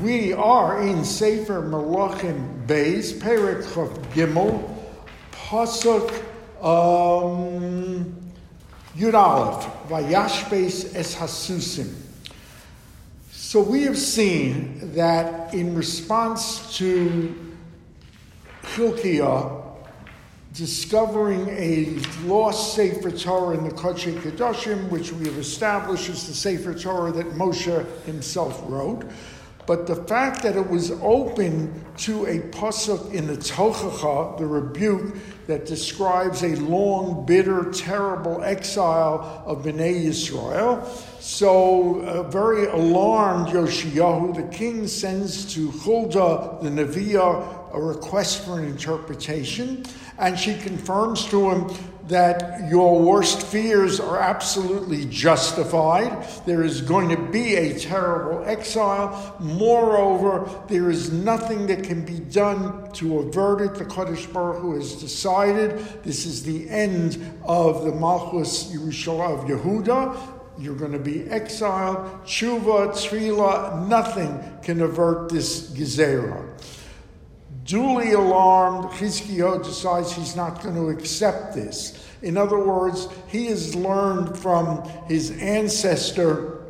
We are in Sefer Melachim Beis, Perek Chav Gimel, Pasuk um, Yud Aleph, Vayashbes Es Hasusim. So we have seen that in response to Hilkiah discovering a lost Sefer Torah in the Kodesh Kedoshim, which we have established is the Sefer Torah that Moshe himself wrote. But the fact that it was open to a pasuk in the Tochacha, the rebuke that describes a long, bitter, terrible exile of Bnei Yisrael. So, uh, very alarmed, Yoshiyahu, the king, sends to Huldah, the Neviah, a request for an interpretation, and she confirms to him that your worst fears are absolutely justified. There is going to be a terrible exile. Moreover, there is nothing that can be done to avert it. The Kadosh Baruch Hu has decided this is the end of the Malchus Yerushalayim of Yehuda. You're going to be exiled. Tshuva, Tzvila, nothing can avert this Gezerah. Duly alarmed, Chizkiyahu decides he's not going to accept this. In other words, he has learned from his ancestor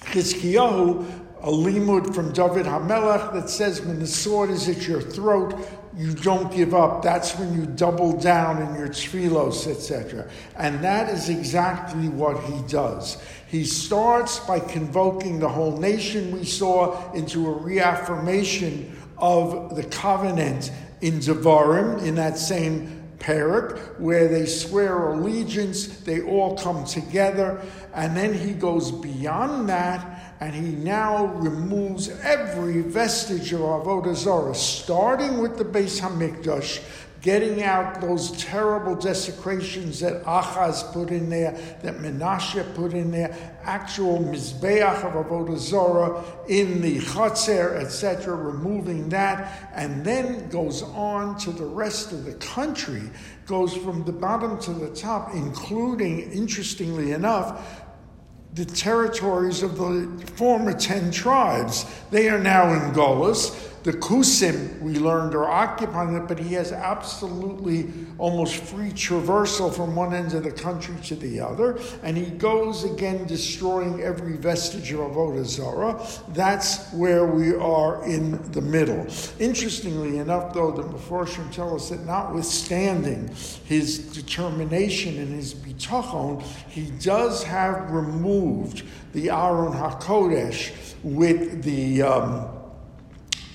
Chizkiyahu a limud from David Hamelech that says when the sword is at your throat, you don't give up. That's when you double down in your tefillos, etc. And that is exactly what he does. He starts by convoking the whole nation we saw into a reaffirmation of the covenant in Devarim, in that same parak, where they swear allegiance, they all come together, and then he goes beyond that, and he now removes every vestige of Avodah Zarah, starting with the Beis Hamikdash, getting out those terrible desecrations that Achaz put in there, that Menashe put in there, actual Mizbeach of Avodah Zorah in the Chatzer, etc., removing that, and then goes on to the rest of the country, goes from the bottom to the top, including, interestingly enough, the territories of the former ten tribes. They are now in Golis. The Kusim, we learned, are occupying it, but he has absolutely almost free traversal from one end of the country to the other. And he goes again destroying every vestige of Avodah Zarah. That's where we are in the middle. Interestingly enough, though, the Meforshim tell us that notwithstanding his determination and his bitachon, he does have removed the Aron HaKodesh with the. Um,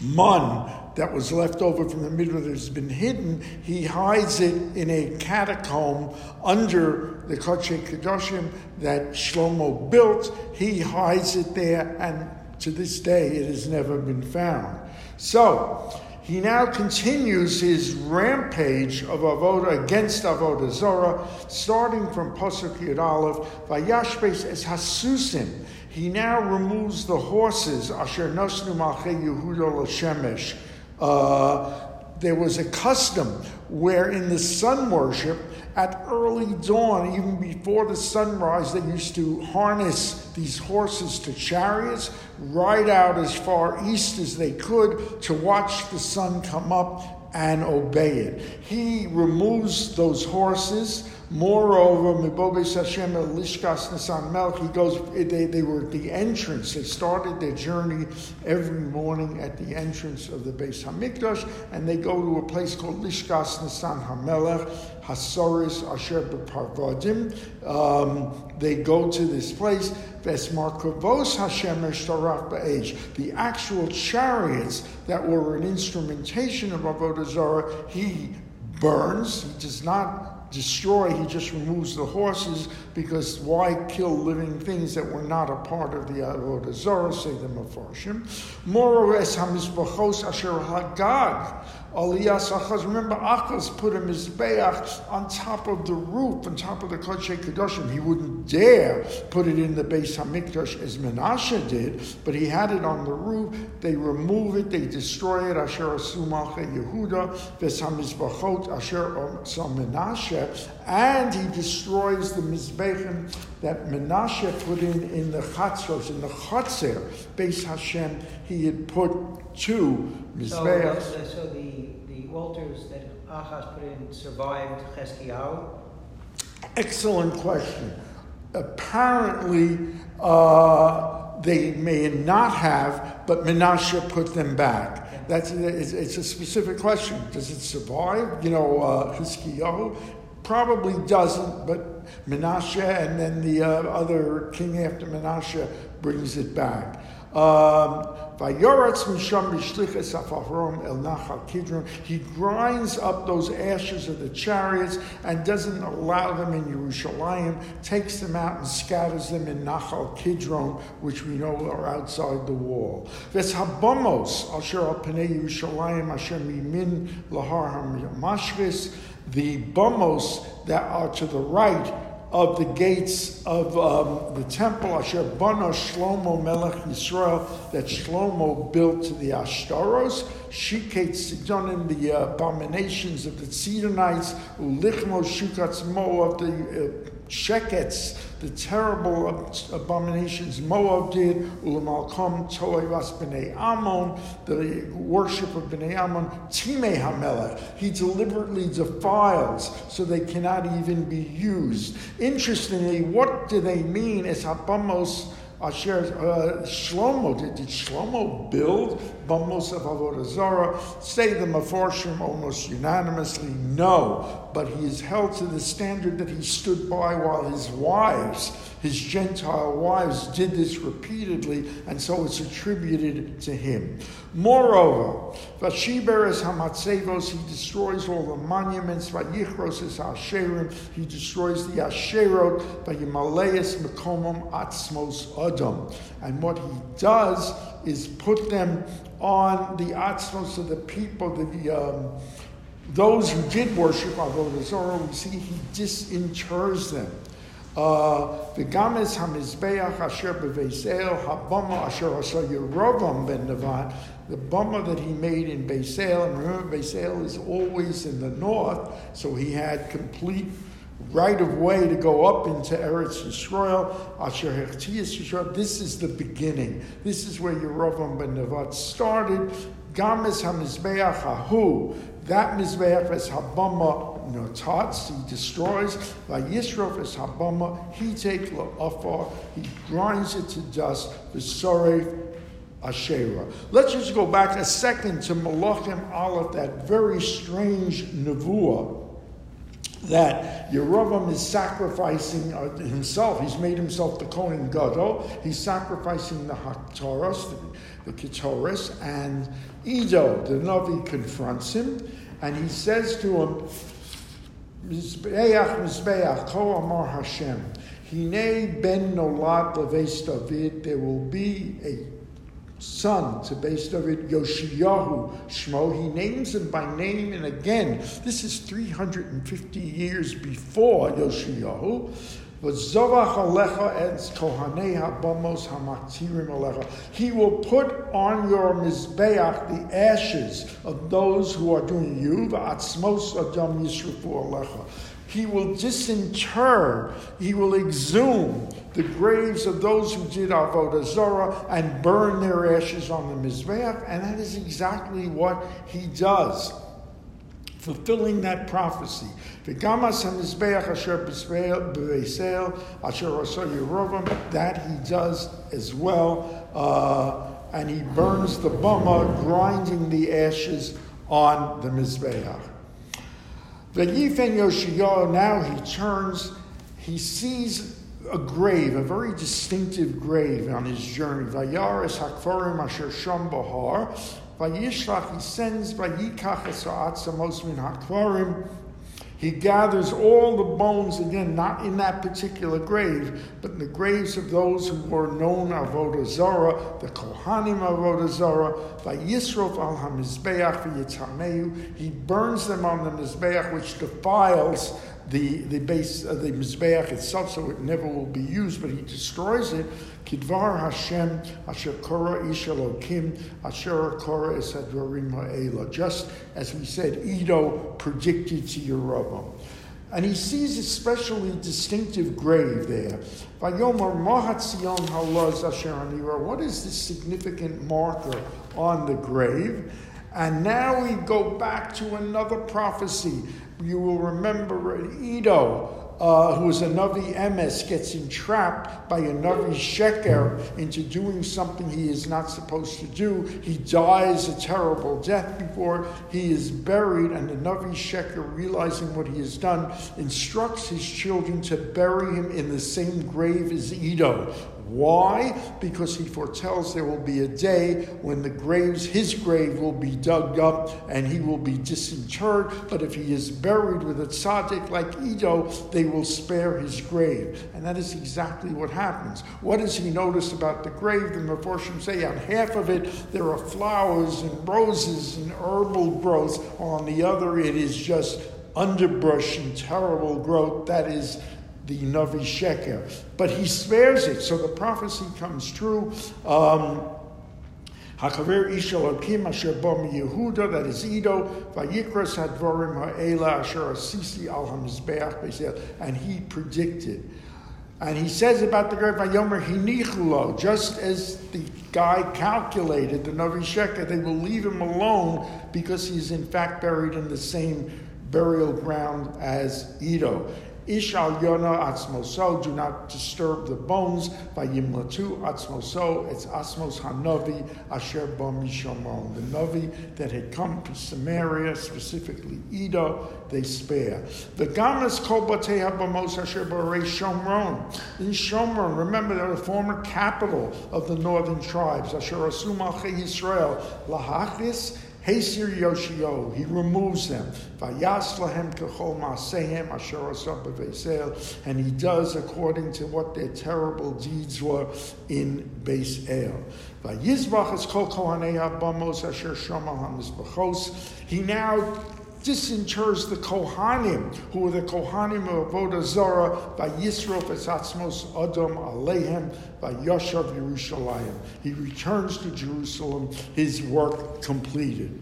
mun that was left over from the that has been hidden, he hides it in a catacomb under the Kodesh Kedoshim that Shlomo built. He hides it there, and to this day it has never been found. So, he now continues his rampage of avoda against avoda zora, starting from Pasuk Yud Aleph, Vayashbes es Hasusim. He now removes the horses, Asher Nosnu Malche Yehuda Lashemesh. Uh, there was a custom where in the sun worship, at early dawn, even before the sunrise, they used to harness these horses to chariots, ride out as far east as they could to watch the sun come up and obey it. He removes those horses Moreover, Hashem Lishkas Nasan Melch, he goes, they, they were at the entrance. They started their journey every morning at the entrance of the Beis Hamikdash, and they go to a place called Lishkas Nasan Hamelech, Hasoris Asher Parvadim. Um, they go to this place. The actual chariots that were an instrumentation of Avodah Zarah, he burns. He does not destroy, he just removes the horses because why kill living things that were not a part of the Avodah Zorah, say the Mefarshim. Moreover, es hamizbachos asher hagag Achaz. Remember, Achaz put a mizbeach on top of the roof, on top of the Kodesh Kedoshim. He wouldn't dare put it in the Beis Hamikdash as Menashe did, but he had it on the roof. They remove it, they destroy it. Asher Asumache Yehuda, Ves Hamizbachot Asher Menashe, And he destroys the Mizbechim that Menashe put in in the Chatzos, in the Chatzer, Beis Hashem, he had put two Mizbechim. So, so the, the altars that Ahaz put in survived Cheskiyahu? Excellent question. Apparently, uh, they may not have, but Menashe put them back. That's it's, it's, a specific question. Does it survive? You know, uh, probably doesn't, but Menashe and then the uh, other king after Menashe brings it back. Um, he grinds up those ashes of the chariots and doesn't allow them in Yerushalayim, takes them out and scatters them in Nachal Kidron, which we know are outside the wall. Habamos asher al pnei Yerushalayim asher mimin lahar the bamos that are to the right of the gates of um, the temple, Asher Bana Shlomo Melech Yisrael, that Shlomo built to the Ashtaros, Shiket Sidonim, the abominations of the Sidonites, Ulichmo Shukatz Mo of the uh, Shekets, the terrible abominations Moab did, Ulamalkom Toivas B'nai Ammon, the worship of B'nai Ammon, Time Hamelech. He deliberately defiles so they cannot even be used. Interestingly, what do they mean as Habamos? Asher uh, Shlomo did, did Shlomo build Bamos of Avodah? Say the Meforshim almost unanimously no, but he is held to the standard that he stood by while his wives, his Gentile wives, did this repeatedly, and so it's attributed to him. Moreover, Vashiberes Hamatzevos, he destroys all the monuments, Vayichros is Asherim, he destroys the Asherot, Vayimaleis Mekomom Atzmos Adam. And what he does is put them on the Atzmos of the people, the um, those who did worship Avodah Zarah, we see he disinters them. V'games hamizbeach asher b'veisel habama asher asa Yerovam ben Nevat, the bama that he made in Beisel, and remember Beisel is always in the north, so he had complete right of way to go up into Eretz Yisrael, Asher Yisrael. This is the beginning. This is where Yerovam ben Nevat started. Games hamizbeach ahu, that Mizbeach is Habama Notats, he destroys. By Vayisrof is Habama, he takes La'afar, he grinds it to dust. V'soref Asherah. Let's just go back a second to Malachim Aleph, that very strange nevuah that Yerovam is sacrificing uh, himself. He's made himself the Kohen Gadol. He's sacrificing the Haktaros, the, the Ketoris, and Edo, the Navi, confronts him, and he says to him, Mizbeach, Mizbeach, Ko Amar Hashem, Hine ben nolat leves David, there will be a son to Beis David, Yoshiyahu Shmo. He names him by name, and again, this is 350 years before Yoshiyahu. He will put on your mizbeach the ashes of those who are doing you. He will disinter, he will exhume the graves of those who did avodah zarah and burn their ashes on the mizbeach, and that is exactly what he does fulfilling that prophecy. That he does as well, uh, and he burns the bama, grinding the ashes on the mizbeach. V'yifen Yoshiyahu, now he turns, he sees a grave, a very distinctive grave on his journey. Vayaris hakforim asher sham bahar, Vayishlach, he sends Vayikach Esa'atzamos min Hakvarim. He gathers all the bones, again, not in that particular grave, but in the graves of those who were known Avodah Zarah, the Kohanim Avodah Zarah, Vayisrof al HaMizbeach v'yitameu. He burns them on the Mizbeach, which defiles the, the base of the Mizbeach itself, so it never will be used, but he destroys it. Kidvar Hashem, Asher Korah Ish Elokim, Asher Korah Esadvarim Ha'ela. Just as we said, Edo predicted to Yerovam. And he sees a specially distinctive grave there. Vayomer Mahatzion Halaz Asher. What is this significant marker on the grave? And now we go back to another prophecy. You will remember Edo uh, who is a Navi Emes, gets entrapped by a Navi Sheker into doing something he is not supposed to do. He dies a terrible death before he is buried, and the Navi Sheker, realizing what he has done, instructs his children to bury him in the same grave as Edo. Why? Because he foretells there will be a day when the graves, his grave will be dug up and he will be disinterred. But if he is buried with a tzaddik like Edo, they will spare his grave. And that is exactly what happens. What does he notice about the grave? The Meforshim say on half of it there are flowers and roses and herbal growth. On the other, it is just underbrush and terrible growth. That is the Navi Sheker. But he spares it, so the prophecy comes true. Um, Hakaver Ishal Akim Asher Bom Yehuda, that is Edo, Vayikras Hadvorim Ha'ela Asher Asisi Al HaMizbeach and he predicted. And he says about the grave Vayomer Hinichulo, just as the guy calculated, the Navi Sheker, they will leave him alone because he is in fact buried in the same burial ground as Edo. Ish al yona atzmoso, do not disturb the bones. Vayimlatu atzmoso, it's asmos hanavi asher bom mishomon. The navi that had come to Samaria, specifically Edo, they spare. The gamas kol batei habamos asher barei Shomron. In Shomron, remember they're the former capital of the northern tribes. Asher asum Yisrael lahachis Hasir Yoshio, he removes them. Vayas lahem kechol maasehem asher and he does according to what their terrible deeds were in Beis El. Vayizbach es kol kohanei habamos asher shomah hamizbachos. He now disinters the Kohanim, who were the Kohanim of Avodah Zarah, by Yisrof Esatzmos Adam Alehem, by Yoshav Yerushalayim. He returns to Jerusalem, his work completed.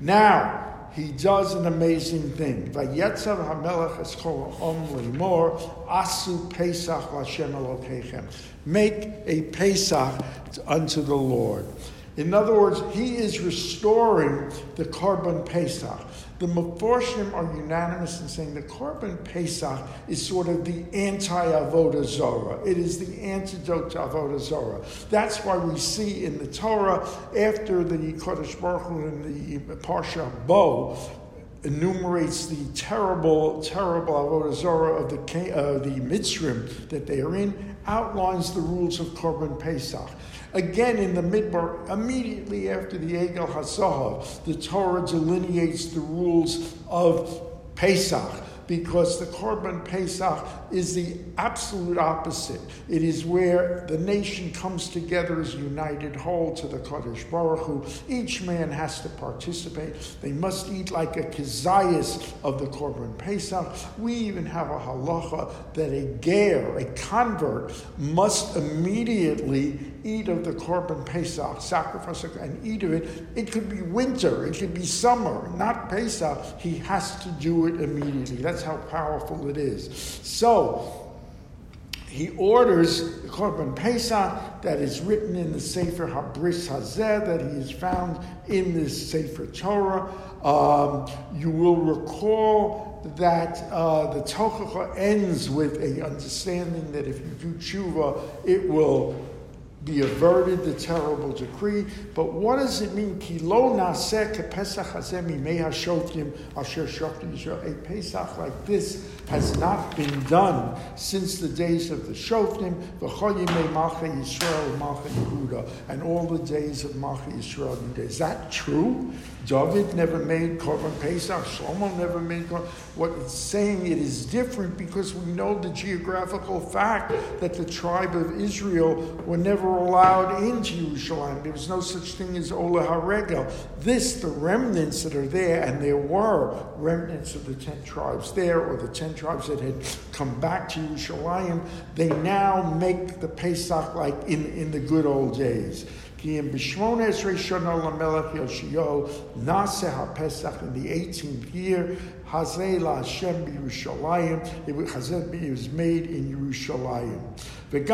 Now, he does an amazing thing. Vayetzav hamelech eschol om limor asu pesach l'Hashem Elokeichem. Make a pesach unto the Lord. In other words, he is restoring the korban pesach. The Meforshim are unanimous in saying the Korban Pesach is sort of the anti-Avodah Zorah. It is the antidote to Avodah Zorah. That's why we see in the Torah, after the Kodesh Baruch in the Parsha Bo, enumerates the terrible, terrible avodah zarah of the uh, the Mitzrim that they are in, outlines the rules of Korban Pesach. Again, in the Midbar, immediately after the Egel Hasahav, the Torah delineates the rules of Pesach because the Korban Pesach is the absolute opposite. It is where the nation comes together as a united whole to the Kodesh Baruch Hu. Each man has to participate. They must eat like a kezias of the Korban Pesach. We even have a halacha that a ger, a convert, must immediately eat of the Korban Pesach, sacrifice and eat of it. It could be winter, it could be summer, not Pesach. He has to do it immediately. That's how powerful it is. So, he orders the Korban Pesach that is written in the Sefer Habris Hazeh that he has found in this Sefer Torah. Um, you will recall that uh, the Tochacha ends with a understanding that if you do tshuva, it will be averted the terrible decree. But what does it mean? Ki lo naseh kepesach hazemi meha shotim asher shoftim Yisrael. A Pesach like this has not been done since the days of the Shoftim, v'choyimei Malcha Yisrael, Malcha Yehuda, and all the days of Malcha Yisrael. Is that true? David never made Korban Pesach. Shlomo never made Korban. What it's saying it is different because we know the geographical fact that the tribe of Israel were never allowed into Jerusalem. There was no such thing as Ola Haregel. This, the remnants that are there, and there were remnants of the ten tribes there, or the ten tribes that had come back to Yerushalayim, they now make the Pesach like in, in the good old days. In the 18th year, Hazel Hashem Yerushalayim, it was made in Yerushalayim. Now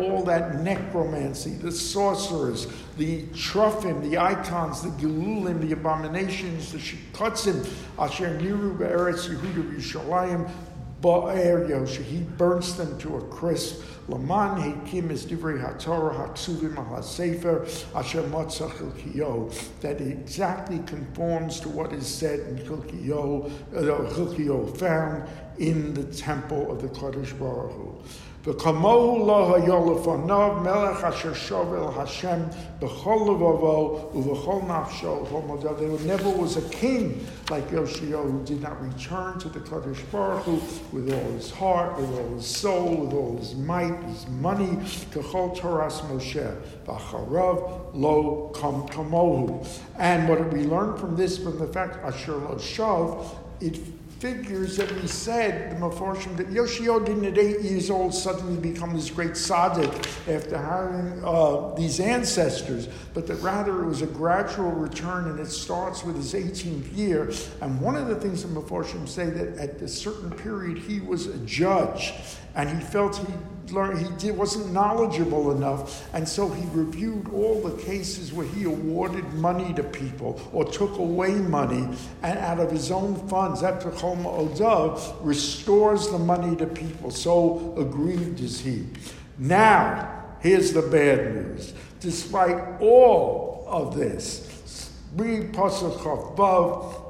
all that necromancy, the sorcerers, the truffin, the icons, the gilulim, the abominations, the shikotzim, asher niru be'eretz Yehuda. He burns them to a crisp. Laman Hekim is Divrei HaTorah HaKsuvim HaSefer Asher Matzah Chilkiyo that exactly conforms to what is said in Chilkiyo, uh, found in the temple of the Kodesh Baruch Hu. וכמוהו לא היה לפניו מלך אשר שוב אל השם בכל לבבו ובכל נפשו ובכל מודו. There never was a king like Yoshio who did not return to the Kodesh Baruch Hu with all his heart, with all his soul, with all his might, his money. ככל תורס משה ואחריו lo kam kamohu. And what we learn from this, from the fact asher lo shav, it figures that we said, the Meforshim, that Yoshio didn't at eight years old suddenly become this great tzaddik after having uh, these ancestors, but that rather it was a gradual return and it starts with his 18th year. And one of the things the Meforshim say that at a certain period he was a judge and he felt he learned he did, wasn't knowledgeable enough, and so he reviewed all the cases where he awarded money to people or took away money, and out of his own funds, that Choma Odav restores the money to people. So aggrieved is he. Now, here's the bad news. Despite all of this, read Pasuk above.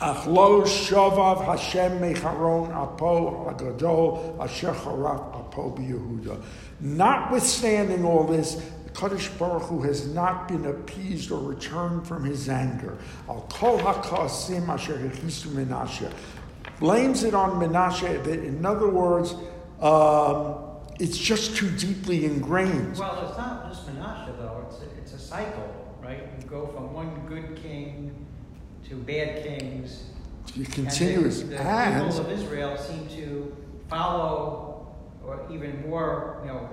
אך לא שובב השם מחרון אפו הגדול אשר חרף אפו ביהודה. Notwithstanding all this, the Kaddish Baruch Hu has not been appeased or returned from his anger. Al kol hakasim asher hechisu Menashe. Blames it on Menashe. In other words, um, it's just too deeply ingrained. Well, it's not just Menashe, though. It's a, it's a cycle, right? You go from one good king to bad kings. Continuous. And the, the and people of Israel seem to follow, or even more, you know,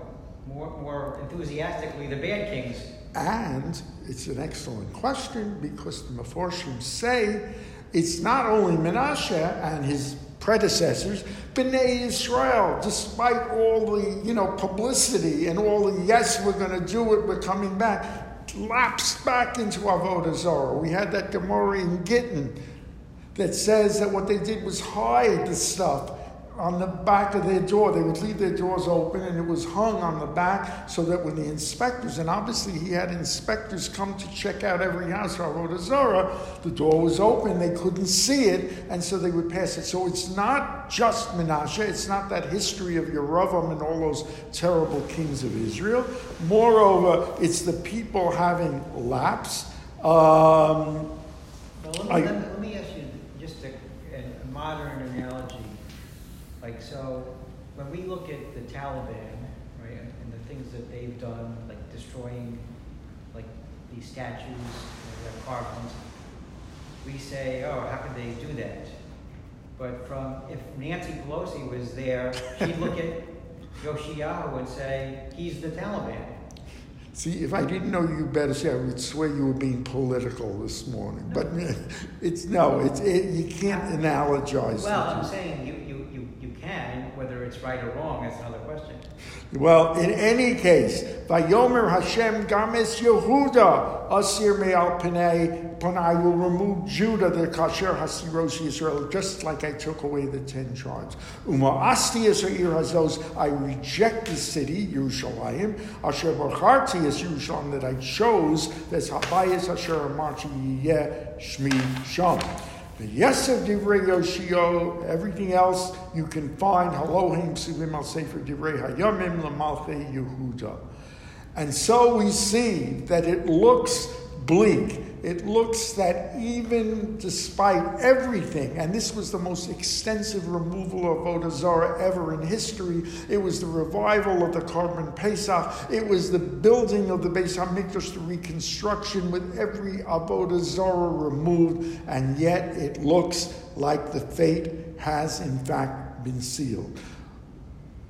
more, more enthusiastically, the bad kings. And it's an excellent question because the Meforshim say it's not only Menashe and his predecessors, Bnei Israel, despite all the you know publicity and all the yes, we're going to do it, we're coming back lapsed back into Avodah. We had that Gemara in Gittin that says that what they did was hide the stuff on the back of their door. They would leave their doors open and it was hung on the back so that when the inspectors, and obviously he had inspectors come to check out every house Avodah Zarah, the door was open, they couldn't see it, and so they would pass it. So it's not just Menashe, it's not that history of Yeravam and all those terrible kings of Israel. Moreover, it's the people having lapse. Um, well, let, me, I, let, me, ask you just a, a modern analogy like, so when we look at the Taliban, right, and the things that they've done, like destroying like these statues, know, carved ones, we say, oh, how could they do that? But from if Nancy Pelosi was there, she'd look at Yoshiyahu and say, he's the Taliban. See, if I didn't know you better, say I would swear you were being political this morning. No. But it's no, it's it, you can't analogize. Well, I'm saying you, can. Whether it's right or wrong, that's another question. Well, in any case, Vayomer Hashem Gamis Yehuda Asir Me'al Panei, I will remove Judah, the Kasher Hasiroshi Israel, just like I took away the ten tribes. Uma Asti Ir Hazos, I reject the city, Yerushalayim, Asher Barcharti is Yerushalayim, that I chose, that's Habayis Asher Amarchi Yeh Shmi Sham. The yes of Divrei Yoshio, everything else you can find, Halohim Sivim al Sefer Divrei Hayamim Lamalche Yehuda. And so we see that it looks bleak. It looks that even despite everything, and this was the most extensive removal of Zarah ever in history, it was the revival of the Korban Pesach, it was the building of the Beis Hamikdash, the reconstruction with every Avodah removed, and yet it looks like the fate has in fact been sealed.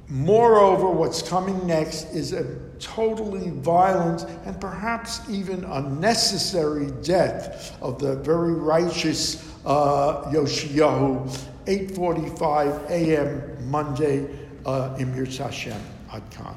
Moreover, what's coming next is a totally violent and perhaps even unnecessary death of the very righteous uh, Yoshiyahu, 8:45 a.m. Monday, uh, Emir Hashem Adkan.